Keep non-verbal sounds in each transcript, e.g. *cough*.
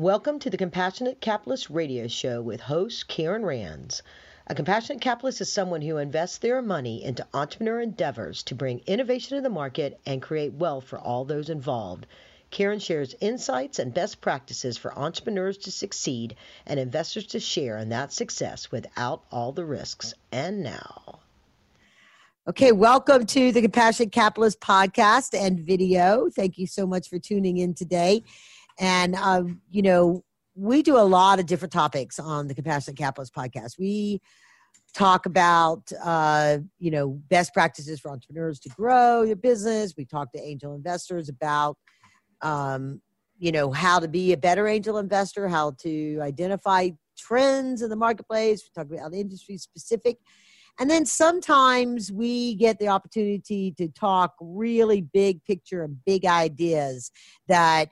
Welcome to the Compassionate Capitalist Radio Show with host Karen Rands. A compassionate capitalist is someone who invests their money into entrepreneur endeavors to bring innovation to the market and create wealth for all those involved. Karen shares insights and best practices for entrepreneurs to succeed and investors to share in that success without all the risks. And now. Okay, welcome to the Compassionate Capitalist podcast and video. Thank you so much for tuning in today. And, uh, you know, we do a lot of different topics on the Compassionate Capitalist podcast. We talk about, uh, you know, best practices for entrepreneurs to grow your business. We talk to angel investors about, um, you know, how to be a better angel investor, how to identify trends in the marketplace. We talk about industry specific. And then sometimes we get the opportunity to talk really big picture and big ideas that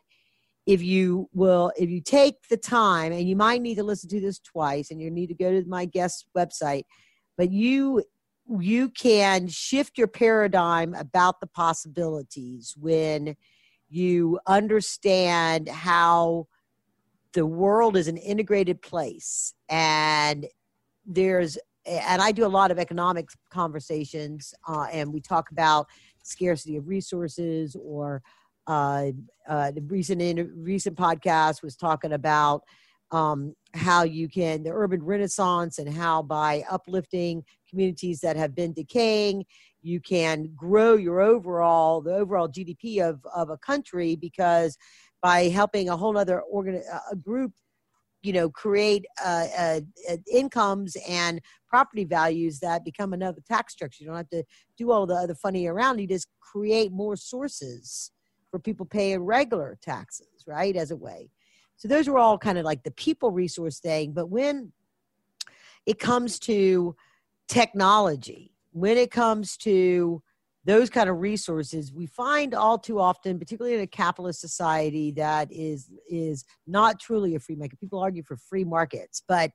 if you will if you take the time and you might need to listen to this twice and you need to go to my guest website but you you can shift your paradigm about the possibilities when you understand how the world is an integrated place and there's and i do a lot of economic conversations uh, and we talk about scarcity of resources or uh, uh, the recent in, recent podcast was talking about um, how you can the urban renaissance and how by uplifting communities that have been decaying you can grow your overall the overall gdp of, of a country because by helping a whole other organ a group you know create uh, uh, uh, incomes and property values that become another tax structure. You don't have to do all the other funny around. You just create more sources for people paying regular taxes, right, as a way. So those were all kind of like the people resource thing. But when it comes to technology, when it comes to those kind of resources, we find all too often, particularly in a capitalist society that is is not truly a free market. People argue for free markets, but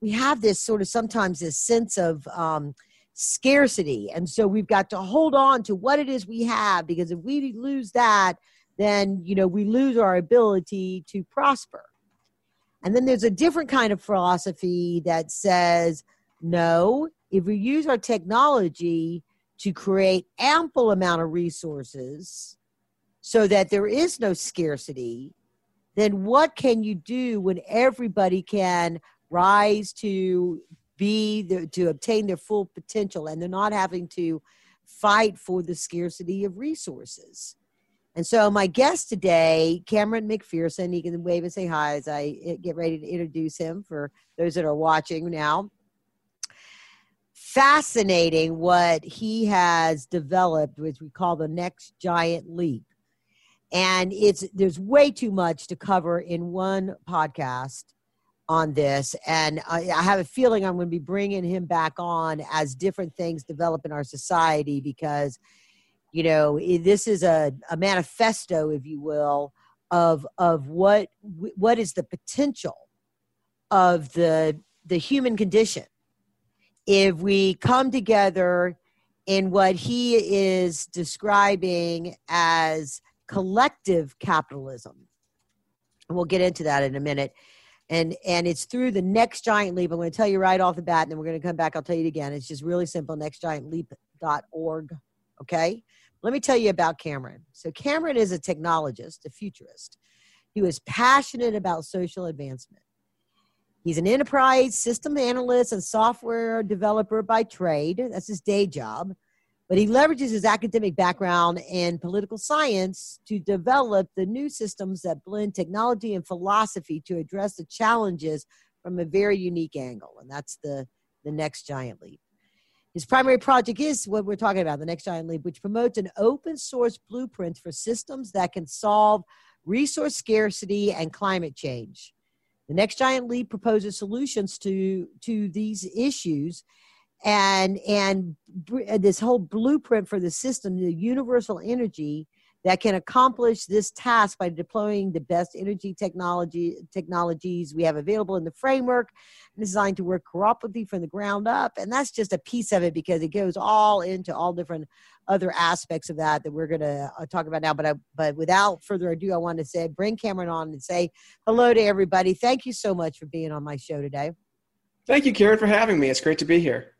we have this sort of sometimes this sense of um, scarcity. And so we've got to hold on to what it is we have because if we lose that, then you know we lose our ability to prosper. And then there's a different kind of philosophy that says, no, if we use our technology to create ample amount of resources so that there is no scarcity, then what can you do when everybody can rise to be the, to obtain their full potential and they're not having to fight for the scarcity of resources. And so my guest today, Cameron McPherson, he can wave and say hi as I eh, get ready to introduce him for those that are watching now. Fascinating what he has developed, which we call the next giant leap. And it's there's way too much to cover in one podcast on this and I, I, have a feeling i'm going to be bringing him back on as different things develop in our society because you know this is a, a manifesto if you will of of what what is the potential of the the human condition. If we come together in what he is describing as collective capitalism and we'll get into that in a minute and and it's through the next giant leap. I'm going to tell you right off the bat and then we're going to come back. I'll tell you again. It's just really simple. Nextgiantleap.org okay? Let me tell you about cameron. So cameron is a technologist a futurist. He was passionate about social advancement. He's an enterprise system analyst and software developer by trade. That's his day job but he leverages his academic background in political science to develop the new systems that blend technology and philosophy to address the challenges from a very unique angle. And that's the, the next giant leap. His primary project is what we're talking about, the next giant leap, which promotes an open source blueprint for systems that can solve resource scarcity and climate change. The next giant leap proposes solutions to, to these issues and and this whole blueprint for the system the universal energy that can accomplish this task by deploying the best energy technology technologies we have available in the framework designed to work cooperatively from the ground up. And that's just a piece of it because it goes all into all different other aspects of that that we're going to uh, talk about now. But I, but without further ado i want to say bring cameron on and say hello to everybody. Thank you so much for being on my show today. Thank you karen for having me. It's great to be here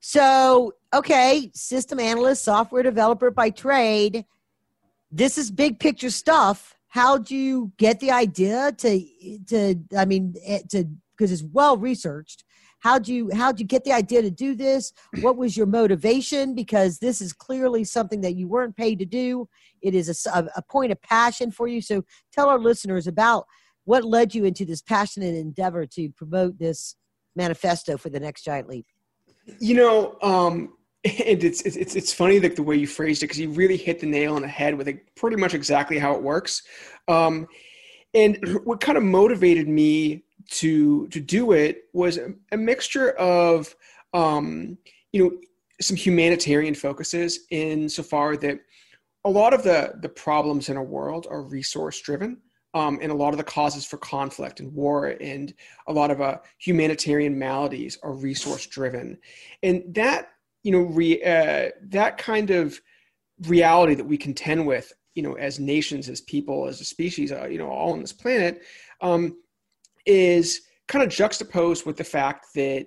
so okay system analyst software developer by trade this is big picture stuff. How do you get the idea to to I mean eh, to because it's well researched. How do you how do you get the idea to do this? What was your motivation? Because this is clearly something that you weren't paid to do. It is a, a point of passion for you. So tell our listeners about what led you into this passionate endeavor to promote this manifesto for the next giant leap. You know, um, *laughs* and it's it's it's funny like the way you phrased it because you really hit the nail on the head with like pretty much exactly how it works. Um, and *clears throat* what kind of motivated me to to do it was a, a mixture of um, you know some humanitarian focuses in so far that a lot of the the problems in our world are resource driven um, and a lot of the causes for conflict and war and a lot of uh, humanitarian maladies are resource driven. And that you know re, uh, that kind of reality that we contend with you know as nations as people as a species uh, you know all on this planet um, is kind of juxtaposed with the fact that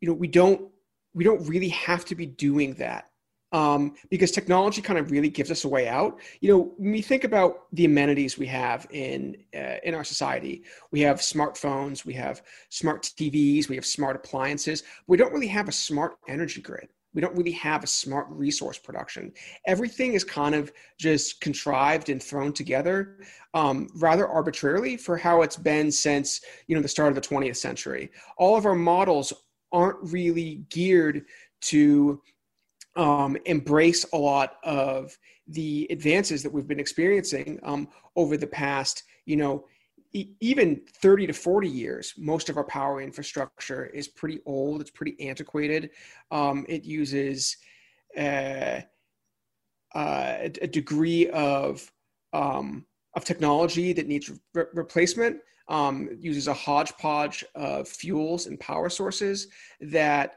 you know we don't we don't really have to be doing that um, because technology kind of really gives us a way out. You know, when we think about the amenities we have in uh, in our society, we have smartphones, we have smart TVs, we have smart appliances. We don't really have a smart energy grid we don't really have a smart resource production. Everything is kind of just contrived and thrown together um, rather arbitrarily for how it's been since you know the start of the 20th century. All of our models aren't really geared to um, embrace a lot of the advances that we've been experiencing um, over the past you know even 30 to 40 years, most of our power infrastructure is pretty old. It's pretty antiquated. Um, it uses uh, uh, a, degree of um, of technology that needs re- replacement. Um, uses a hodgepodge of fuels and power sources that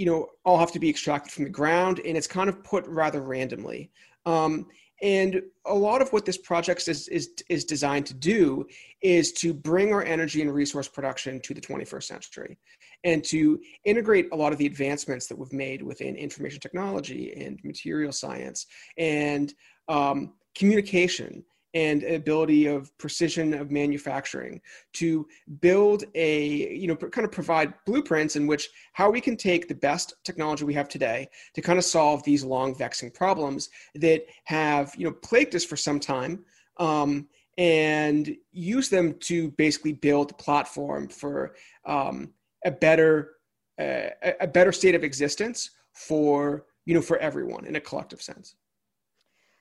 you know all have to be extracted from the ground, and it's kind of put rather randomly. Um, and a lot of what this project is, is, is designed to do is to bring our energy and resource production to the 21st century and to integrate a lot of the advancements that we've made within information technology and material science and um, communication and ability of precision of manufacturing to build a you know kind of provide blueprints in which how we can take the best technology we have today to kind of solve these long vexing problems that have you know plagued us for some time um, and use them to basically build a platform for um, a better uh, a better state of existence for you know for everyone in a collective sense.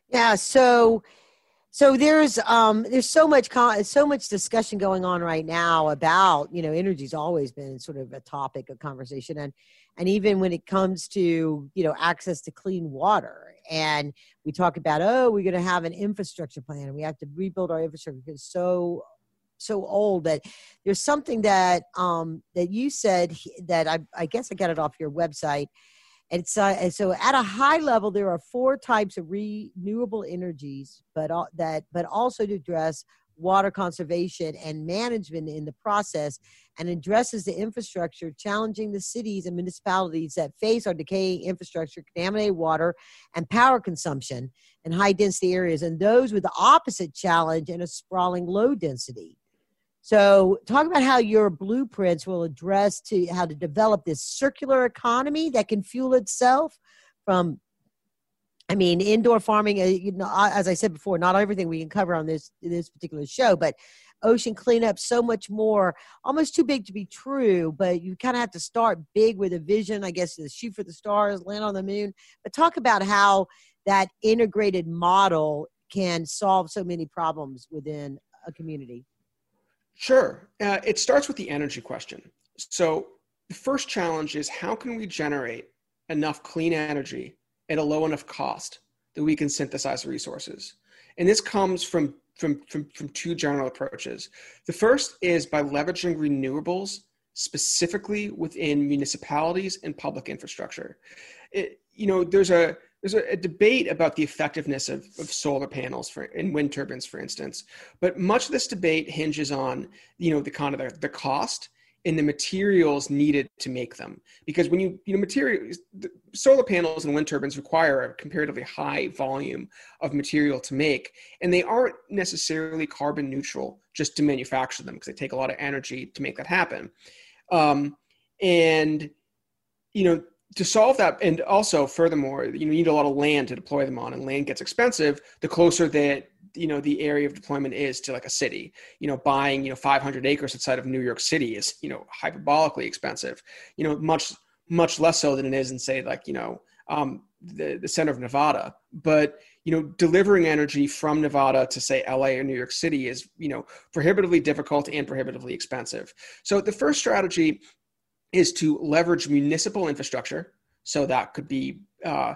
Yeah so so there's um there's so much con- so much discussion going on right now about you know energy's always been sort of a topic of conversation and and even when it comes to you know access to clean water and we talk about oh we're going to have an infrastructure plan and we have to rebuild our infrastructure because it's so so old that there's something that um that you said that I, I guess I got it off your website and so, at a high level, there are four types of renewable energies, but all, that but also to address water conservation and management in the process and addresses the infrastructure challenging the cities and municipalities that face our decaying infrastructure contaminated water and power consumption in high density areas and those with the opposite challenge in a sprawling low density so, talk about how your blueprints will address to how to develop this circular economy that can fuel itself from I mean, indoor farming, uh, you know, as I said before, not everything we can cover on this this particular show, but ocean cleanup, so much more, almost too big to be true. But you kind of have to start big with a vision, I guess, to shoot for the stars, land on the moon. But talk about how that integrated model can solve so many problems within a community. Sure. Uh, it starts with the energy question. So, the first challenge is how can we generate enough clean energy at a low enough cost that we can synthesize resources. And this comes from, from, from, from two general approaches. The first is by leveraging renewables specifically within municipalities and public infrastructure. It, you know, there's a there's a, a, debate about the effectiveness of, of solar panels for and wind turbines, for instance. But much of this debate hinges on, you know, the kind of the, the cost and the materials needed to make them. Because when you, you know, materials, solar panels and wind turbines require a comparatively high volume of material to make, and they aren't necessarily carbon neutral just to manufacture them because they take a lot of energy to make that happen. Um, and, you know, to solve that, and also furthermore, you need a lot of land to deploy them on, and land gets expensive the closer that you know the area of deployment is to like a city. You know, buying you know 500 acres outside of New York City is you know hyperbolically expensive. You know, much much less so than it is in say like you know um, the the center of Nevada. But you know, delivering energy from Nevada to say LA or New York City is you know prohibitively difficult and prohibitively expensive. So the first strategy is to leverage municipal infrastructure. So that could be uh,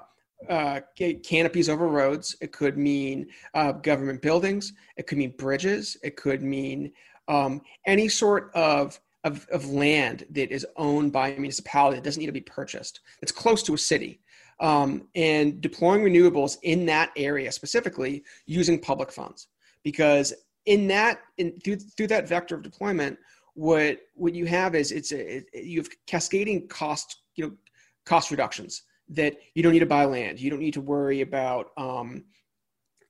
uh, canopies over roads. It could mean uh, government buildings. It could mean bridges. It could mean um, any sort of, of, of land that is owned by a municipality that doesn't need to be purchased. It's close to a city. Um, and deploying renewables in that area specifically using public funds because in that in, through, through that vector of deployment what what you have is it's a, it, you have cascading cost you know cost reductions that you don't need to buy land. You don't need to worry about um,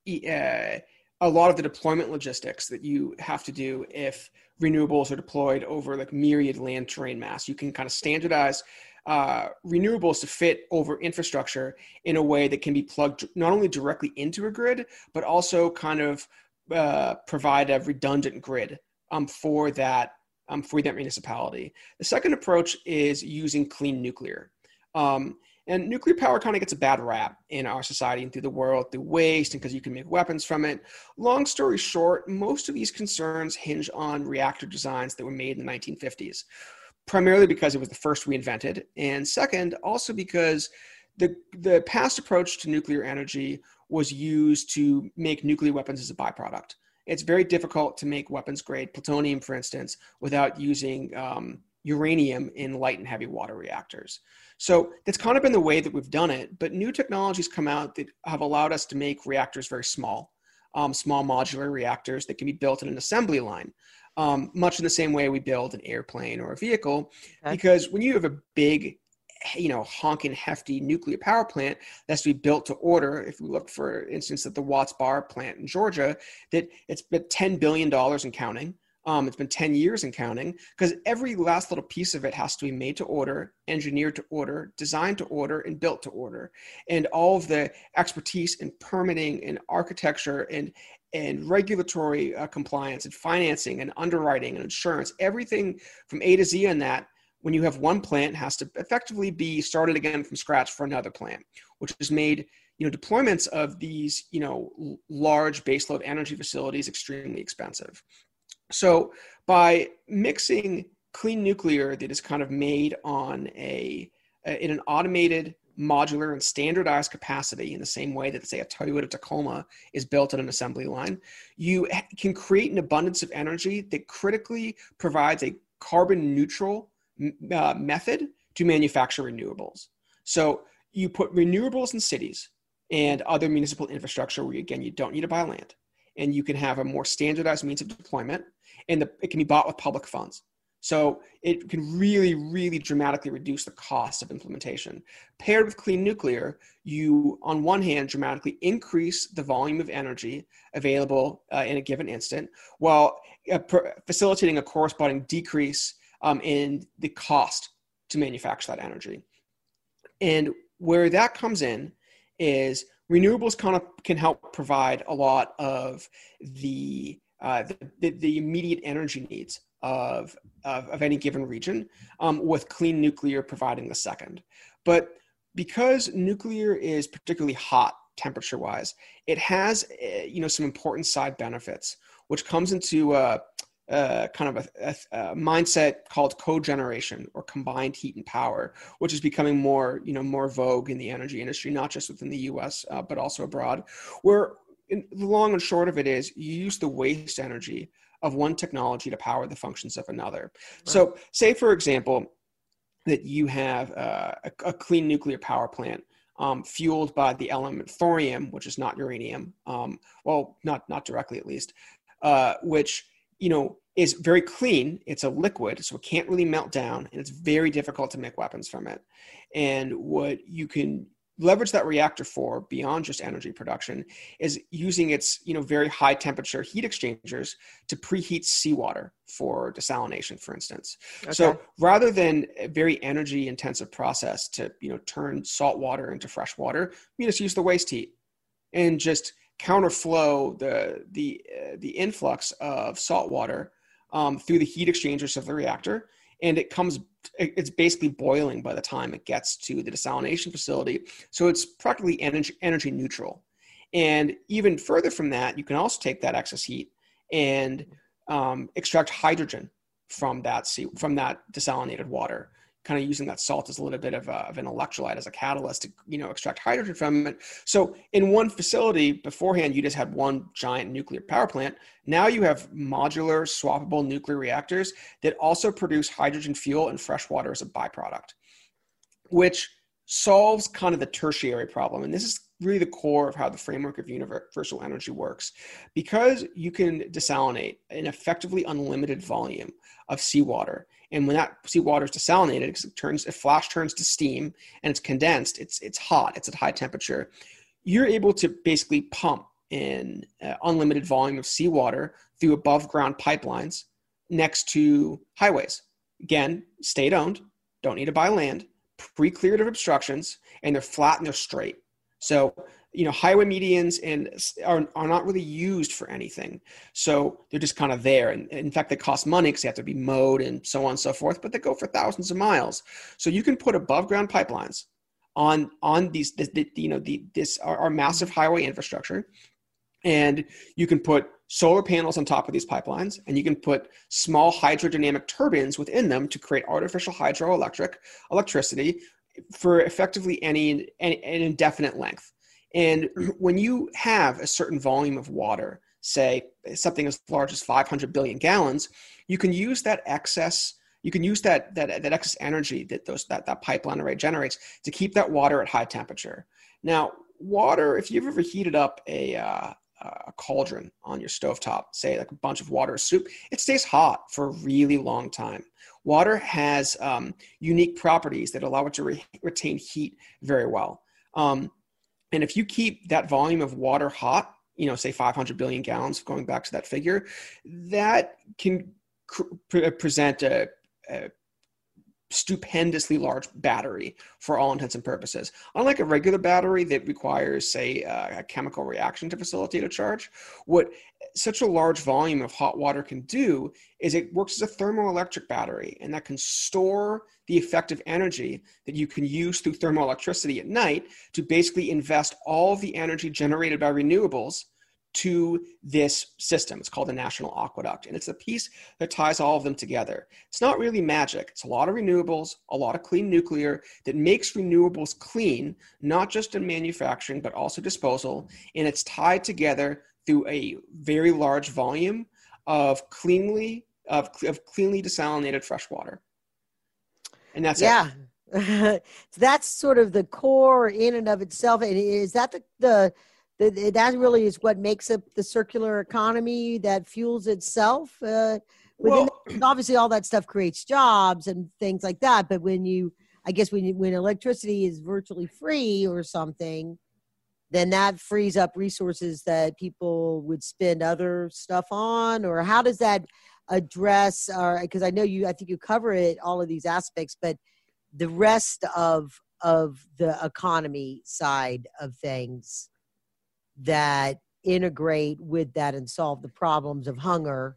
uh, a lot of the deployment logistics that you have to do if renewables are deployed over like myriad land terrain mass. You can kind of standardize uh, renewables to fit over infrastructure in a way that can be plugged not only directly into a grid but also kind of uh, provide a redundant grid um, for that um, for that municipality. The second approach is using clean nuclear. Um, and nuclear power kind of gets a bad rap in our society and through the world through waste and because you can make weapons from it. Long story short, most of these concerns hinge on reactor designs that were made in the 1950s, primarily because it was the first we invented, and second, also because the, the past approach to nuclear energy was used to make nuclear weapons as a byproduct it's very difficult to make weapons grade plutonium, for instance, without using um, uranium in light and heavy water reactors. So that's kind of been the way that we've done it. But new technologies come out that have allowed us to make reactors very small, um, small modular reactors that can be built in an assembly line. Um, much in the same way we build an airplane or a vehicle, okay. because when you have a big you know honking hefty nuclear power plant that's to be built to order if we look for instance at the watts bar plant in georgia that it's been 10 billion dollars and counting. Um, it's been 10 years and counting because every last little piece of it has to be made to order engineered to order designed to order and built to order. And all of the expertise in permitting and architecture and and regulatory uh, compliance and financing and underwriting and insurance everything from a to z on that when you have one plant has to effectively be started again from scratch for another plant, which has made you know deployments of these you know large baseload energy facilities extremely expensive. So by mixing clean nuclear that is kind of made on a in an automated modular and standardized capacity in the same way that say a Toyota Tacoma is built on an assembly line, you can create an abundance of energy that critically provides a carbon neutral uh, method to manufacture renewables. So you put renewables in cities and other municipal infrastructure where, again, you don't need to buy land. And you can have a more standardized means of deployment, and the, it can be bought with public funds. So it can really, really dramatically reduce the cost of implementation. Paired with clean nuclear, you, on one hand, dramatically increase the volume of energy available uh, in a given instant, while uh, facilitating a corresponding decrease um, in the cost to manufacture that energy. And where that comes in is renewables kind of can help provide a lot of the uh, the, the, immediate energy needs of, of, of any given region, um, with clean nuclear providing the second. But because nuclear is particularly hot temperature wise, it has uh, you know some important side benefits, which comes into uh, uh, kind of a, a, a, mindset called cogeneration or combined heat and power, which is becoming more, you know, more vogue in the energy industry, not just within the U.S. Uh, but also abroad. Where in, the long and short of it is, you use the waste energy of one technology to power the functions of another. Right. So, say for example, that you have uh, a, a, clean nuclear power plant. Um, fueled by the element thorium, which is not uranium, um, well, not not directly at least, uh, which you know, is very clean. It's a liquid, so it can't really melt down, and it's very difficult to make weapons from it. And what you can leverage that reactor for beyond just energy production is using its you know very high temperature heat exchangers to preheat seawater for desalination for instance okay. so rather than a very energy intensive process to you know turn salt water into fresh water you just use the waste heat and just counterflow the the uh, the influx of salt water um, through the heat exchangers of the reactor, and it comes it's basically boiling by the time it gets to the desalination facility. So it's practically energy energy neutral. And even further from that, you can also take that excess heat and um, extract hydrogen from that sea, from that desalinated water kind of using that salt as a little bit of, a, of, an electrolyte as a catalyst to you know extract hydrogen from it. So in one facility beforehand you just had one giant nuclear power plant. Now you have modular swappable nuclear reactors that also produce hydrogen fuel and fresh water as a byproduct which solves kind of the tertiary problem. And this is really the core of how the framework of universal energy works. Because you can desalinate an effectively unlimited volume of seawater and when that seawater is desalinated, it turns, if flash turns to steam and it's condensed, it's, it's hot, it's at high temperature. You're able to basically pump an uh, unlimited volume of seawater through above ground pipelines next to highways. Again, state owned, don't need to buy land, pre cleared of obstructions, and they're flat and they're straight. So you know highway medians and are, are not really used for anything. So they're just kind of there. And in fact they cost money because they have to be mowed and so on and so forth but they go for thousands of miles. So you can put above ground pipelines on on these this, you know the this our, our massive highway infrastructure. And you can put solar panels on top of these pipelines and you can put small hydrodynamic turbines within them to create artificial hydroelectric electricity for effectively any, any an indefinite length and *clears throat* when you have a certain volume of water, say something as large as 500 billion gallons, you can use that excess. You can use that, that, that excess energy that those that, that pipeline array generates to keep that water at high temperature. Now, water, if you've ever heated up a, uh, a cauldron on your stovetop, say like a bunch of water soup, it stays hot for a really long time. Water has um, unique properties that allow it to re- retain heat very well. Um, and if you keep that volume of water hot, you know, say 500 billion gallons, going back to that figure, that can pre- present a, a stupendously large battery for all intents and purposes. Unlike a regular battery that requires, say, uh, a chemical reaction to facilitate a charge, what such a large volume of hot water can do is it works as a thermoelectric battery, and that can store the effective energy that you can use through thermoelectricity at night to basically invest all the energy generated by renewables to this system. It's called the National Aqueduct, and it's a piece that ties all of them together. It's not really magic. It's a lot of renewables, a lot of clean nuclear that makes renewables clean, not just in manufacturing, but also disposal. And it's tied together through a very large volume of cleanly of, of cleanly desalinated fresh water. And that's yeah. *laughs* that's sort of the core in and of itself. And is that the, the that really is what makes up the circular economy that fuels itself. Uh, well, obviously, all that stuff creates jobs and things like that. But when you, I guess, when you, when electricity is virtually free or something, then that frees up resources that people would spend other stuff on. Or how does that address? Or because I know you, I think you cover it all of these aspects, but the rest of of the economy side of things that integrate with that and solve the problems of hunger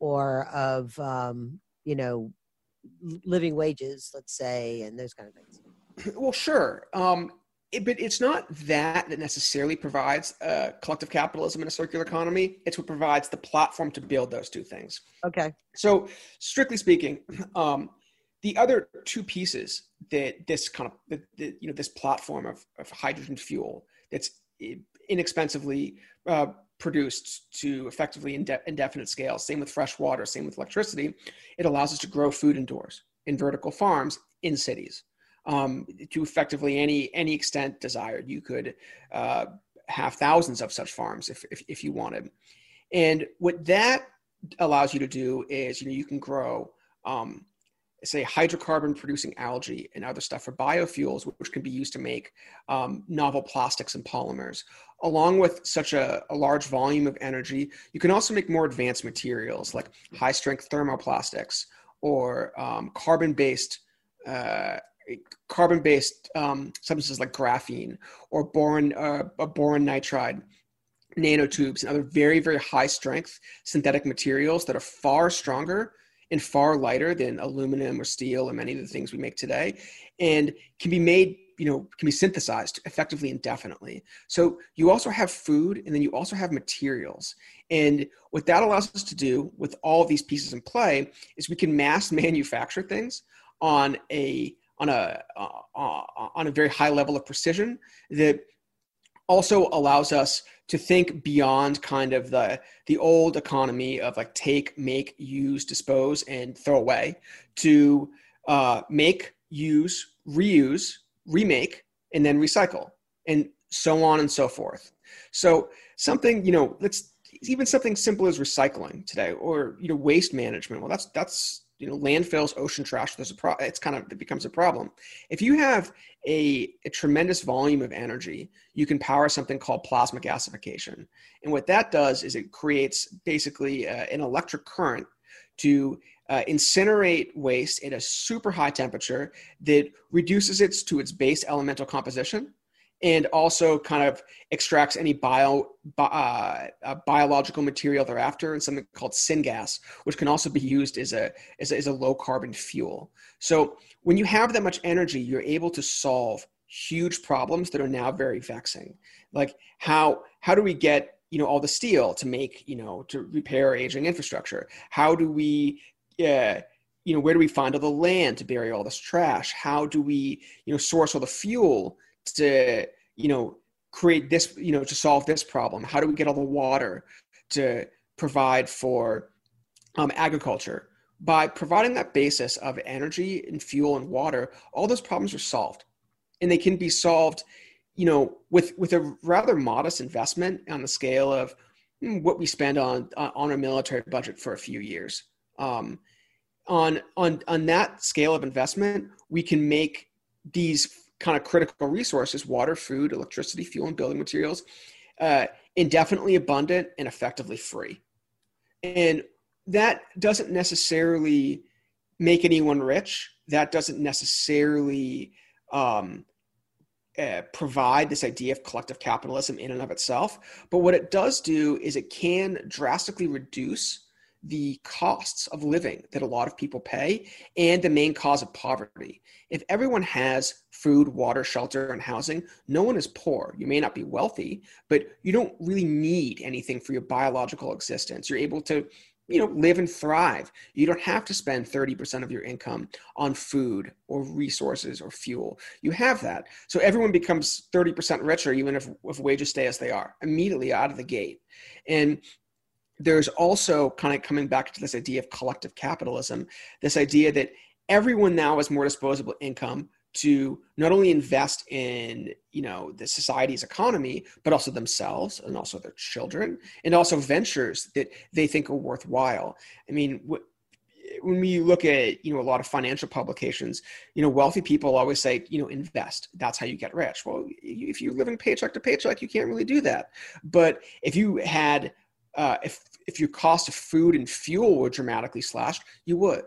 or of um, you know living wages let's say and those kind of things *clears throat* well sure um, it, but it's not that that necessarily provides uh, collective capitalism in a circular economy. It's what provides the platform to build those two things. Okay. So, strictly speaking, *clears throat* um, the other two pieces that this kind of the, the, you know this platform of, of hydrogen fuel that's inexpensively uh, produced to effectively inde- indefinite scale. Same with fresh water. Same with electricity. It allows us to grow food indoors in vertical farms in cities um, to effectively any any extent desired. You could uh, have thousands of such farms if, if, if you wanted. And what that allows you to do is, you know, you can grow, um, say, hydrocarbon producing algae and other stuff for biofuels, which can be used to make um, novel plastics and polymers. Along with such a, a, large volume of energy, you can also make more advanced materials like high strength thermoplastics or um, carbon based uh, carbon-based um, substances like graphene or boron, uh, boron nitride nanotubes and other very very high strength synthetic materials that are far stronger and far lighter than aluminum or steel or many of the things we make today and can be made you know can be synthesized effectively indefinitely so you also have food and then you also have materials. And what that allows us to do with all these pieces in play is we can mass *laughs* manufacture things on a on a uh, uh, on a very high level of precision that also allows us to think beyond kind of the the old economy of like take make use dispose and throw away to uh, make use reuse remake and then recycle and so on and so forth. So something you know let's even something simple as recycling today or you know waste management well that's that's you know landfills ocean trash there's a pro it's kind of it becomes a problem. If you have a, a tremendous volume of energy you can power something called plasma gasification. And what that does is it creates basically uh, an electric current to uh, incinerate waste at a super high temperature that reduces it to its base elemental composition and also kind of extracts any bio, uh, uh, biological material thereafter and something called syngas, which can also be used as a, as a, as a low carbon fuel. So when you have that much energy, you're able to solve huge problems that are now very vexing. Like how, how do we get you know all the steel to make you know to repair aging infrastructure how do we uh, you know where do we find all the land to bury all this trash how do we you know source all the fuel to you know create this you know to solve this problem? How do we get all the water to provide for um, agriculture? By providing that basis of energy and fuel and water all those problems are solved. And they can be solved you know with with a rather modest investment on the scale of hmm, what we spend on on our military budget for a few years. Um, on on on that scale of investment we can make these kind of critical resources water, food, electricity, fuel, and building materials uh, indefinitely abundant and effectively free. And that doesn't necessarily make anyone rich. That doesn't necessarily um, uh, provide this idea of collective capitalism in and of itself. But what it does do is it can drastically reduce the costs of living that a lot of people pay and the main cause of poverty. If everyone has food, water, shelter, and housing, no one is poor. You may not be wealthy, but you don't really need anything for your biological existence. You're able to you know live and thrive you don't have to spend 30% of your income on food or resources or fuel you have that so everyone becomes 30% richer even if, if wages stay as they are immediately out of the gate and there's also kind of coming back to this idea of collective capitalism, this idea that everyone now has more disposable income to not only invest in you know the society's economy but also themselves and also their children and also ventures that they think are worthwhile. I mean when we look at you know a lot of financial publications you know wealthy people always say you know invest. That's how you get rich. Well if you're living paycheck to paycheck you can't really do that. But if you had uh, if if your cost of food and fuel were dramatically slashed, you would.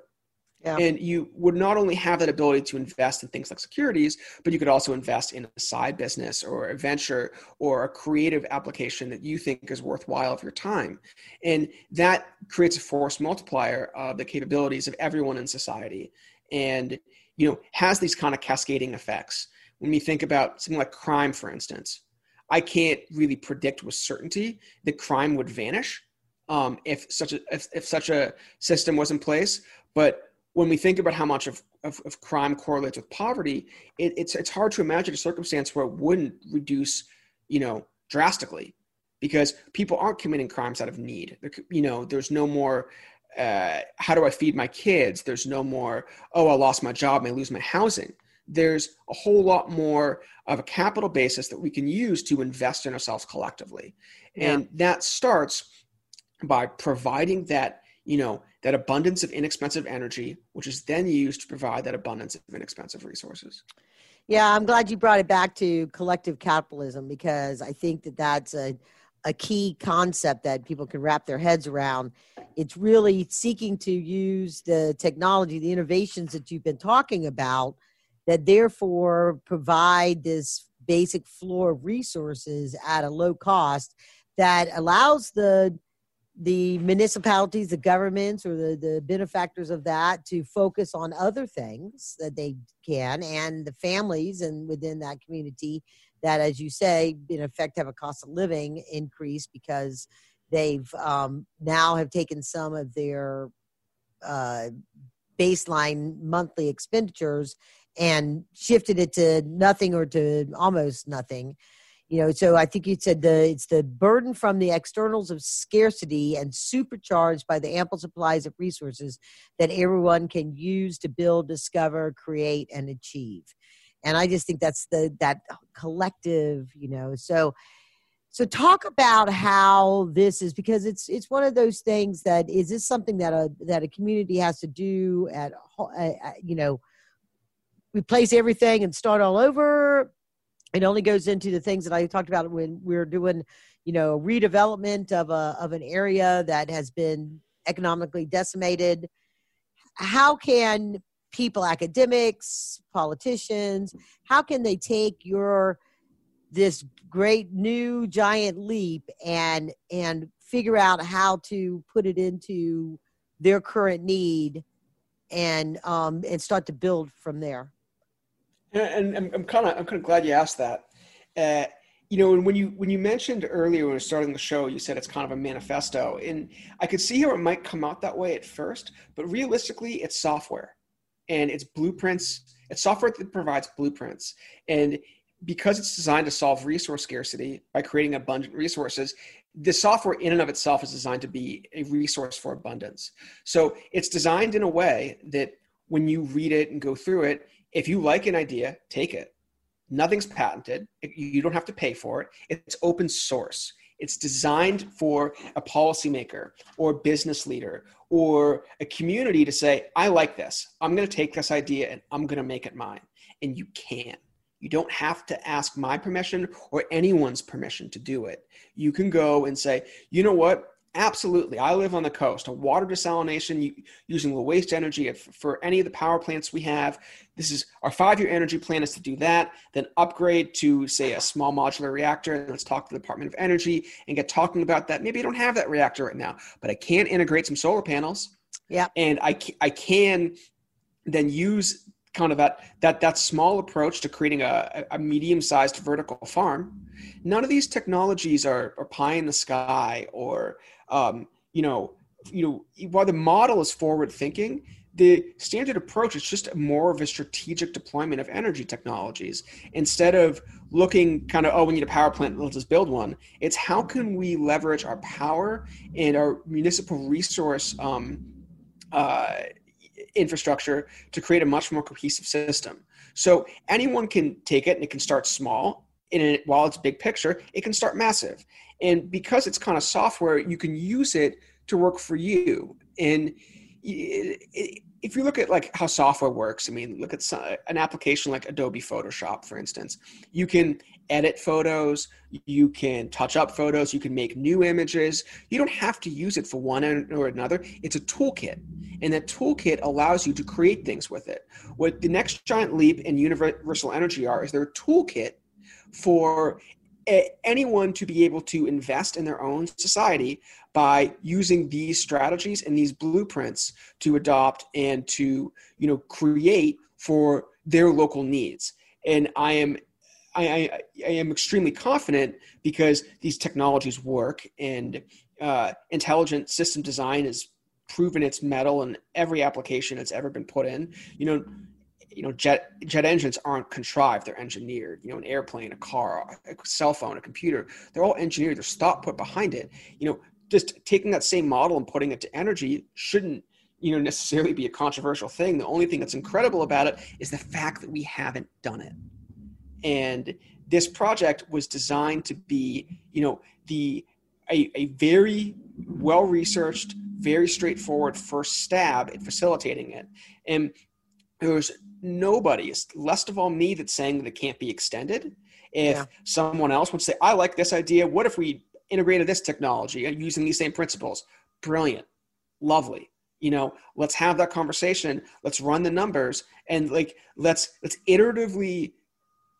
Yeah. And you would not only have that ability to invest in things like securities, but you could also invest in a side business or a venture or a creative application that you think is worthwhile of your time. And that creates a force multiplier of the capabilities of everyone in society and you know has these kind of cascading effects when we think about something like crime, for instance, I can't really predict with certainty that crime would vanish um, if such a if, if such a system was in place. But when we think about how much of, of, of crime correlates with poverty, it, it's it's hard to imagine a circumstance where it wouldn't reduce, you know, drastically, because people aren't committing crimes out of need. You know, there's no more. Uh, how do I feed my kids? There's no more. Oh, I lost my job. I lose my housing there's a whole lot more of a capital basis that we can use to invest in ourselves collectively. Yeah. And that starts by providing that, you know, that abundance of inexpensive energy, which is then used to provide that abundance of inexpensive resources. Yeah, I'm glad you brought it back to collective capitalism because I think that that's a, a key concept that people can wrap their heads around. It's really seeking to use the technology, the innovations that you've been talking about that therefore provide this basic floor of resources at a low cost that allows the the municipalities, the governments, or the, the benefactors of that to focus on other things that they can, and the families and within that community that, as you say, in effect have a cost of living increase because they've um, now have taken some of their uh, baseline monthly expenditures and shifted it to nothing or to almost nothing you know so i think you said the it's the burden from the externals of scarcity and supercharged by the ample supplies of resources that everyone can use to build discover create and achieve and i just think that's the that collective you know so so talk about how this is because it's it's one of those things that is this something that a that a community has to do at uh, you know replace everything and start all over. It only goes into the things that I talked about when we are doing, you know, redevelopment of a of an area that has been economically decimated. How can people, academics, politicians, how can they take your this great new giant leap and and figure out how to put it into their current need and um and start to build from there and, and I'm kind of I'm kind of glad you asked that. Uh, you know, and when you when you mentioned earlier when we were starting the show, you said it's kind of a manifesto, and I could see how it might come out that way at first, but realistically, it's software, and it's blueprints. It's software that provides blueprints, and because it's designed to solve resource scarcity by creating abundant resources, the software in and of itself is designed to be a resource for abundance. So it's designed in a way that when you read it and go through it, if you like an idea, take it. Nothing's patented. You don't have to pay for it. It's open source. It's designed for a policymaker or business leader or a community to say, I like this. I'm going to take this idea and I'm going to make it mine. And you can. You don't have to ask my permission or anyone's permission to do it. You can go and say, you know what? Absolutely. I live on the coast. A water desalination using low waste energy for any of the power plants we have. This is our five year energy plan is to do that, then upgrade to, say, a small modular reactor. And let's talk to the Department of Energy and get talking about that. Maybe I don't have that reactor right now, but I can integrate some solar panels. Yeah. And I, I can then use kind of that that that small approach to creating a, a medium sized vertical farm. None of these technologies are, are pie in the sky or um, you know, you know, while the model is forward thinking, the standard approach is just more of a strategic deployment of energy technologies. Instead of looking kind of oh we need a power plant let's just build one. It's how can we leverage our power and our municipal resource um, uh, infrastructure to create a much more cohesive system. So anyone can take it and it can start small and it, while it's big picture it can start massive. And because it's kind of software you can use it to work for you. And if you look at like how software works i mean look at an application like adobe photoshop for instance. You can edit photos you can touch up photos you can make new images. You don't have to use it for one or another. It's a toolkit. And that toolkit allows you to create things with it. What the next giant leap in universal energy are is their toolkit for anyone to be able to invest in their own society by using these strategies and these blueprints to adopt and to you know create for their local needs and I am I, I, I, am extremely confident because these technologies work and uh, intelligent system design has proven its mettle in every application it's ever been put in. You know, you know, jet jet engines aren't contrived; they're engineered. You know, an airplane, a car, a cell phone, a computer, they're all engineered. There's thought put behind it. You know, just taking that same model and putting it to energy shouldn't you know necessarily be a controversial thing the only thing that's incredible about it is the fact that we haven't done it and this project was designed to be you know the a, a very well researched very straightforward first stab at facilitating it and there's nobody less of all me that's saying that it can't be extended. If yeah. someone else would say i like this idea. What if we integrated this technology uh, using these same principles? Brilliant. Lovely. You know let's have that conversation. Let's run the numbers and like let's let's iteratively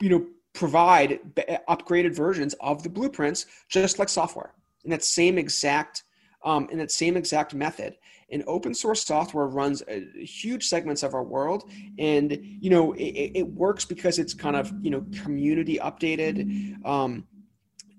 you know provide uh, upgraded versions of the blueprints just like software. In that same exact um, in that same exact method. And open source software runs a, huge segments of our world. And you know it, it, works because it's kind of you know community updated um,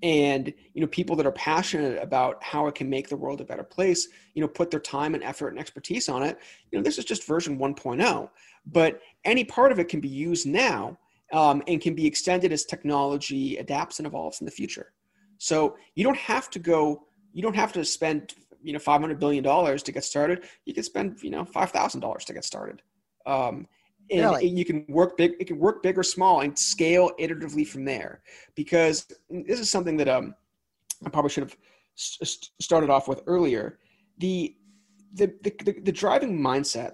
and you know people that are passionate about how it can make the world a better place you know put their time and effort and expertise on it. You know this is just version 1.0 but any part of it can be used now um, and can be extended as technology adapts and evolves in the future. So you don't have to go you don't have to spend you know 500 billion dollars to get started. You can spend you know $5000 to get started. Um, and really? you can work big it can work big or small and scale iteratively from there. Because this is something that um i probably should have started off with earlier. The the, the, the driving mindset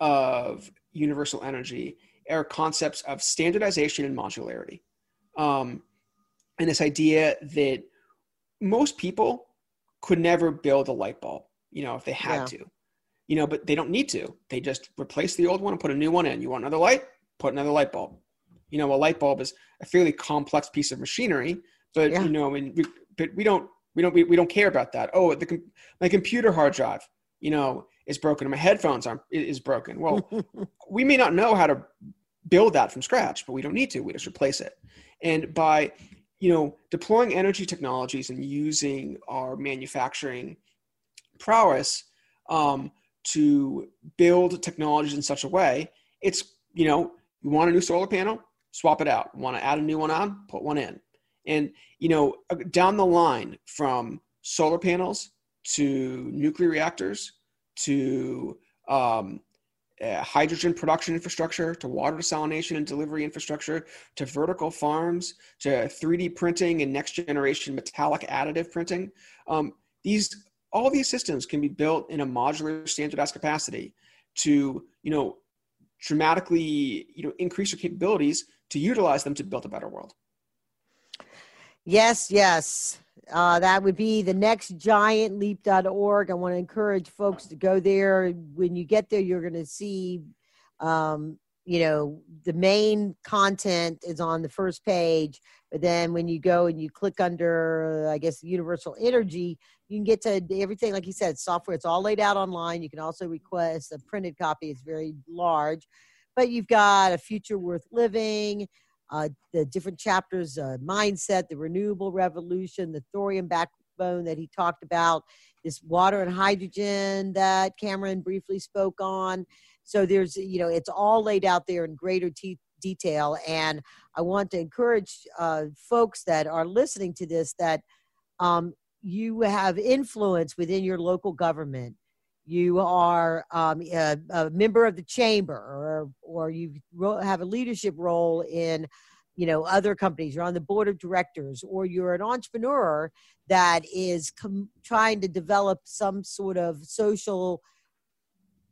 of universal energy are concepts of standardization and modularity. Um, and this idea that most people could never build a light bulb you know if they had yeah. to you know, but they don't need to. They just replace the old one and put a new one in. You want another light? Put another light bulb. You know, a light bulb is a fairly complex piece of machinery, but yeah. you know, mean, we, but we don't, we don't, we, we don't care about that. Oh, the my computer hard drive, you know, is broken. My headphones are is broken. Well, *laughs* we may not know how to build that from scratch, but we don't need to. We just replace it. And by you know deploying energy technologies and using our manufacturing prowess, um, to build technologies in such a way it's you know you want a new solar panel swap it out. Want to add a new one on put one in. And you know uh, down the line from solar panels to nuclear reactors to um, uh, hydrogen production infrastructure to water desalination and delivery infrastructure to vertical farms to 3d printing and next generation metallic additive printing. Um, these all these systems can be built in a modular standardized capacity to you know dramatically you know increase your capabilities to utilize them to build a better world. Yes yes uh, that would be the next giant leap.org i want to encourage folks to go there when you get there you're going to see um, you know the main content is on the first page but then when you go and you click under, I guess, universal energy, you can get to everything. Like you said, software, it's all laid out online. You can also request a printed copy, it's very large. But you've got a future worth living, uh, the different chapters, uh, mindset, the renewable revolution, the thorium backbone that he talked about, this water and hydrogen that Cameron briefly spoke on. So there's, you know, it's all laid out there in greater te- detail. And I want to encourage uh, folks that are listening to this that um, you have influence within your local government. You are um, a, a, member of the chamber, or or you have a leadership role in, you know, other companies. You're on the board of directors, or you're an entrepreneur that is com- trying to develop some sort of social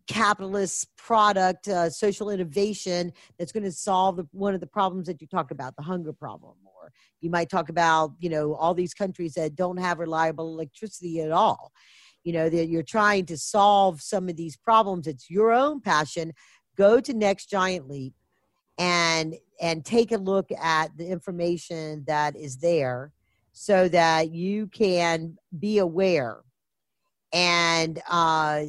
capitalist product, uh, social innovation that's going to solve the, one of the problems that you talk about, the hunger problem. Or you might talk about, you know, all these countries that don't have reliable electricity at all. You know, that you're trying to solve some of these problems. It's your own passion. Go to Next Giant Leap and and take a look at the information that is there so that you can be aware and uh,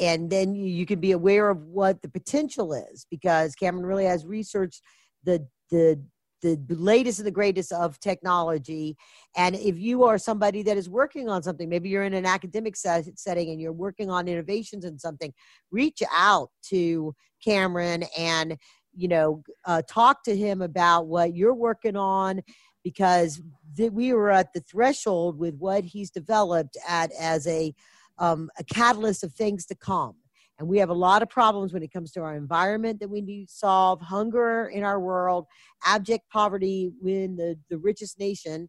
and then you can be aware of what the potential is because Cameron really has researched the the the latest and the greatest of technology. And if you are somebody that is working on something, maybe you're in an academic setting and you're working on innovations in something, reach out to Cameron and you know uh, talk to him about what you're working on because th- we were at the threshold with what he's developed at as a um, a catalyst of things to come and we have a lot of problems when it comes to our environment that we need to solve hunger in our world abject poverty in the, the richest nation.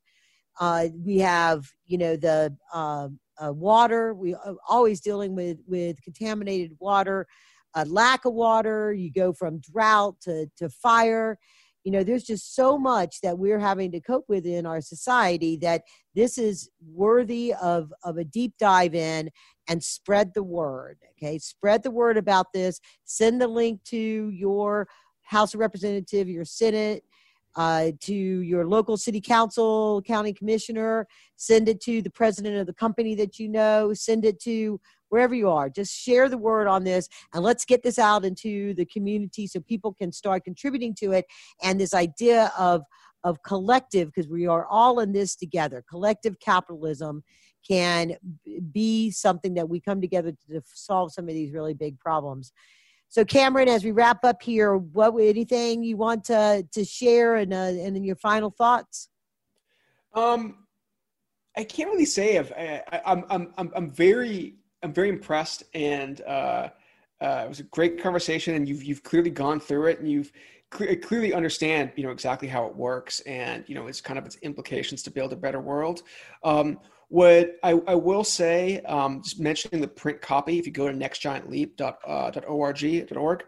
Uh, we have you know the uh, uh, water. We are uh, always dealing with with contaminated water a lack of water. You go from drought to, to fire. You know there's just so much that we're having to cope with in our society that this is worthy of of a deep dive in and spread the word okay? Spread the word about this. Send the link to your house of representative your senate uh, to your local city council county commissioner. Send it to the president of the company that you know. Send it to wherever you are. Just share the word on this and let's get this out into the community so people can start contributing to it. And this idea of of collective because we are all in this together collective capitalism can be something that we come together to solve some of these really big problems so cameron as we wrap up here what anything you want to to share and uh, and in your final thoughts um i can't really say I, I, I'm, I'm i'm very I'm very impressed, and uh, uh, it was a great conversation. And you've you've clearly gone through it, and you've cl- clearly understand you know exactly how it works, and you know it's kind of its implications to build a better world. Um, what I, I, will say, um, just mentioning the print copy, if you go to nextgiantleap.org, .org,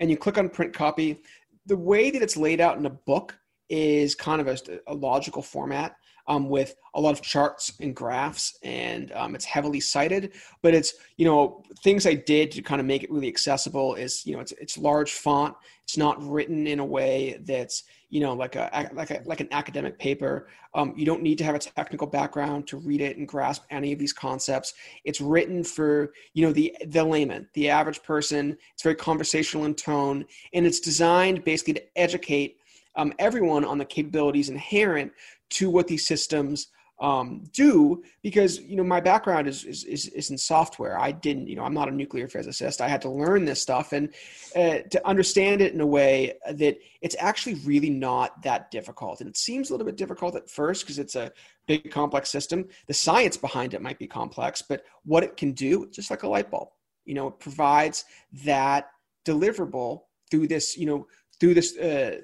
and you click on print copy, the way that it's laid out in a book is kind of a, a logical format um, with a lot of charts and graphs, and um, it's heavily cited. But it's you know things I did to kind of make it really accessible is you know it's it's large font. It's not written in a way that's you know like a like a like an academic paper. Um, you don't need to have a technical background to read it and grasp any of these concepts. It's written for you know the the layman, the average person. It's very conversational in tone, and it's designed basically to educate um, everyone on the capabilities inherent to what these systems um, do because you know my background is, is, is is in software. I didn't you know I'm not a nuclear physicist. I had to learn this stuff and uh, to understand it in a way that it's actually really not that difficult. And it seems a little bit difficult at first because it's a big complex system. The science behind it might be complex, but what it can do, just like a light bulb, you know, it provides that deliverable through this you know through this uh,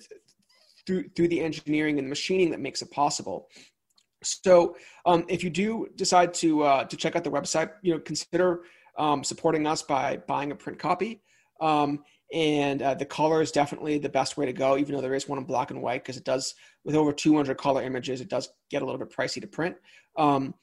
through through the engineering and the machining that makes it possible. So, um, if you do decide to uh, to check out the website, you know, consider um, supporting us by buying a print copy. Um, and uh, the color is definitely the best way to go, even though there is one in black and white, because it does with over 200 color images, it does get a little bit pricey to print. Um,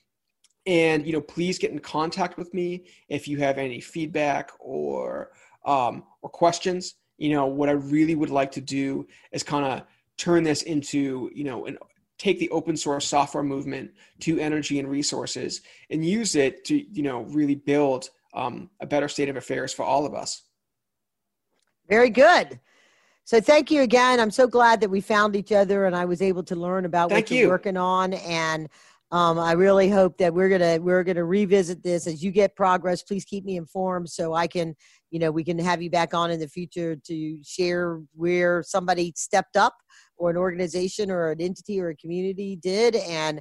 and you know, please get in contact with me if you have any feedback or um, or questions. You know, what I really would like to do is kind of turn this into you know and take the open source software movement to energy and resources and use it to you know really build um, a better state of affairs for all of us. Very good. So thank you again. I'm so glad that we found each other and i was able to learn about thank what you're working on. And um, I really hope that we're gonna we're gonna revisit this as you get progress. Please keep me informed so I can, you know, we can have you back on in the future to share where somebody stepped up or an organization or an entity or a community did. And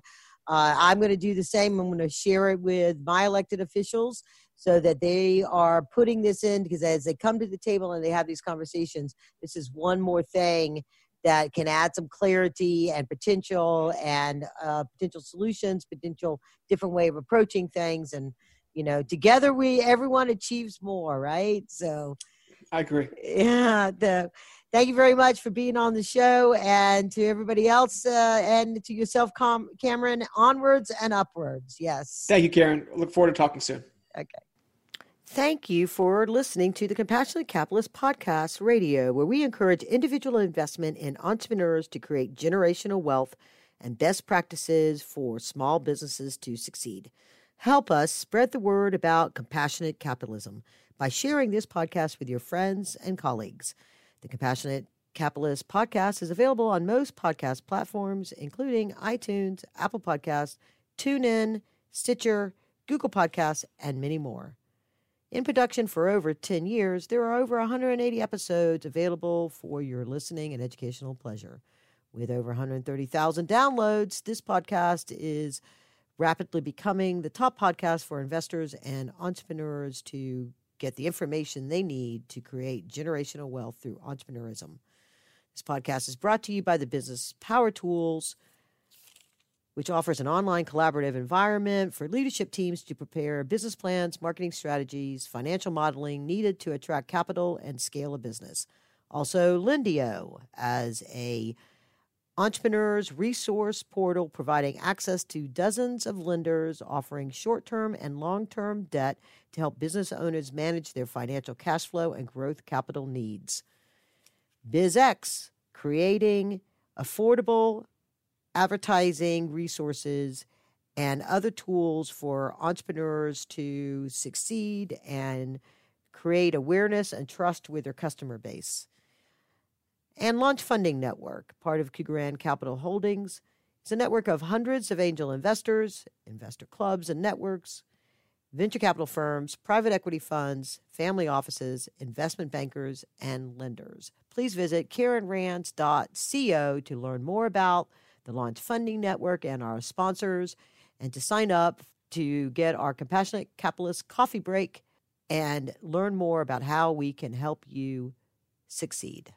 uh, I'm going to do the same. I'm going to share it with my elected officials so that they are putting this in because as they come to the table and they have these conversations, this is one more thing that can add some clarity and potential and uh, potential solutions, potential different way of approaching things. And, you know, together we, everyone achieves more, right? So I agree. Yeah. The, thank you very much for being on the show and to everybody else uh, and to yourself, Com- Cameron, onwards and upwards. Yes. Thank you, Karen. Look forward to talking soon. Okay. Thank you for listening to the Compassionate Capitalist Podcast Radio, where we encourage individual investment in entrepreneurs to create generational wealth and best practices for small businesses to succeed. Help us spread the word about compassionate capitalism by sharing this podcast with your friends and colleagues. The Compassionate Capitalist Podcast is available on most podcast platforms, including iTunes, Apple Podcasts, TuneIn, Stitcher, Google Podcasts, and many more. In production for over 10 years, there are over 180 episodes available for your listening and educational pleasure. With over 130,000 downloads, this podcast is rapidly becoming the top podcast for investors and entrepreneurs to get the information they need to create generational wealth through entrepreneurism. This podcast is brought to you by the business Power Tools, which offers an online collaborative environment for leadership teams to prepare business plans, marketing strategies, financial modeling needed to attract capital and scale a business. Also, Lindio as a entrepreneurs resource portal providing access to dozens of lenders offering short-term and long-term debt to help business owners manage their financial cash flow and growth capital needs. BizX, creating affordable advertising resources and other tools for entrepreneurs to succeed and create awareness and trust with their customer base. And Launch Funding Network, part of Kugarand Capital Holdings, is a network of hundreds of angel investors, investor clubs and networks venture capital firms, private equity funds, family offices, investment bankers, and lenders. Please visit KarenRands.co to learn more about the Launch Funding Network and our sponsors, and to sign up to get our Compassionate Capitalist coffee break and learn more about how we can help you succeed.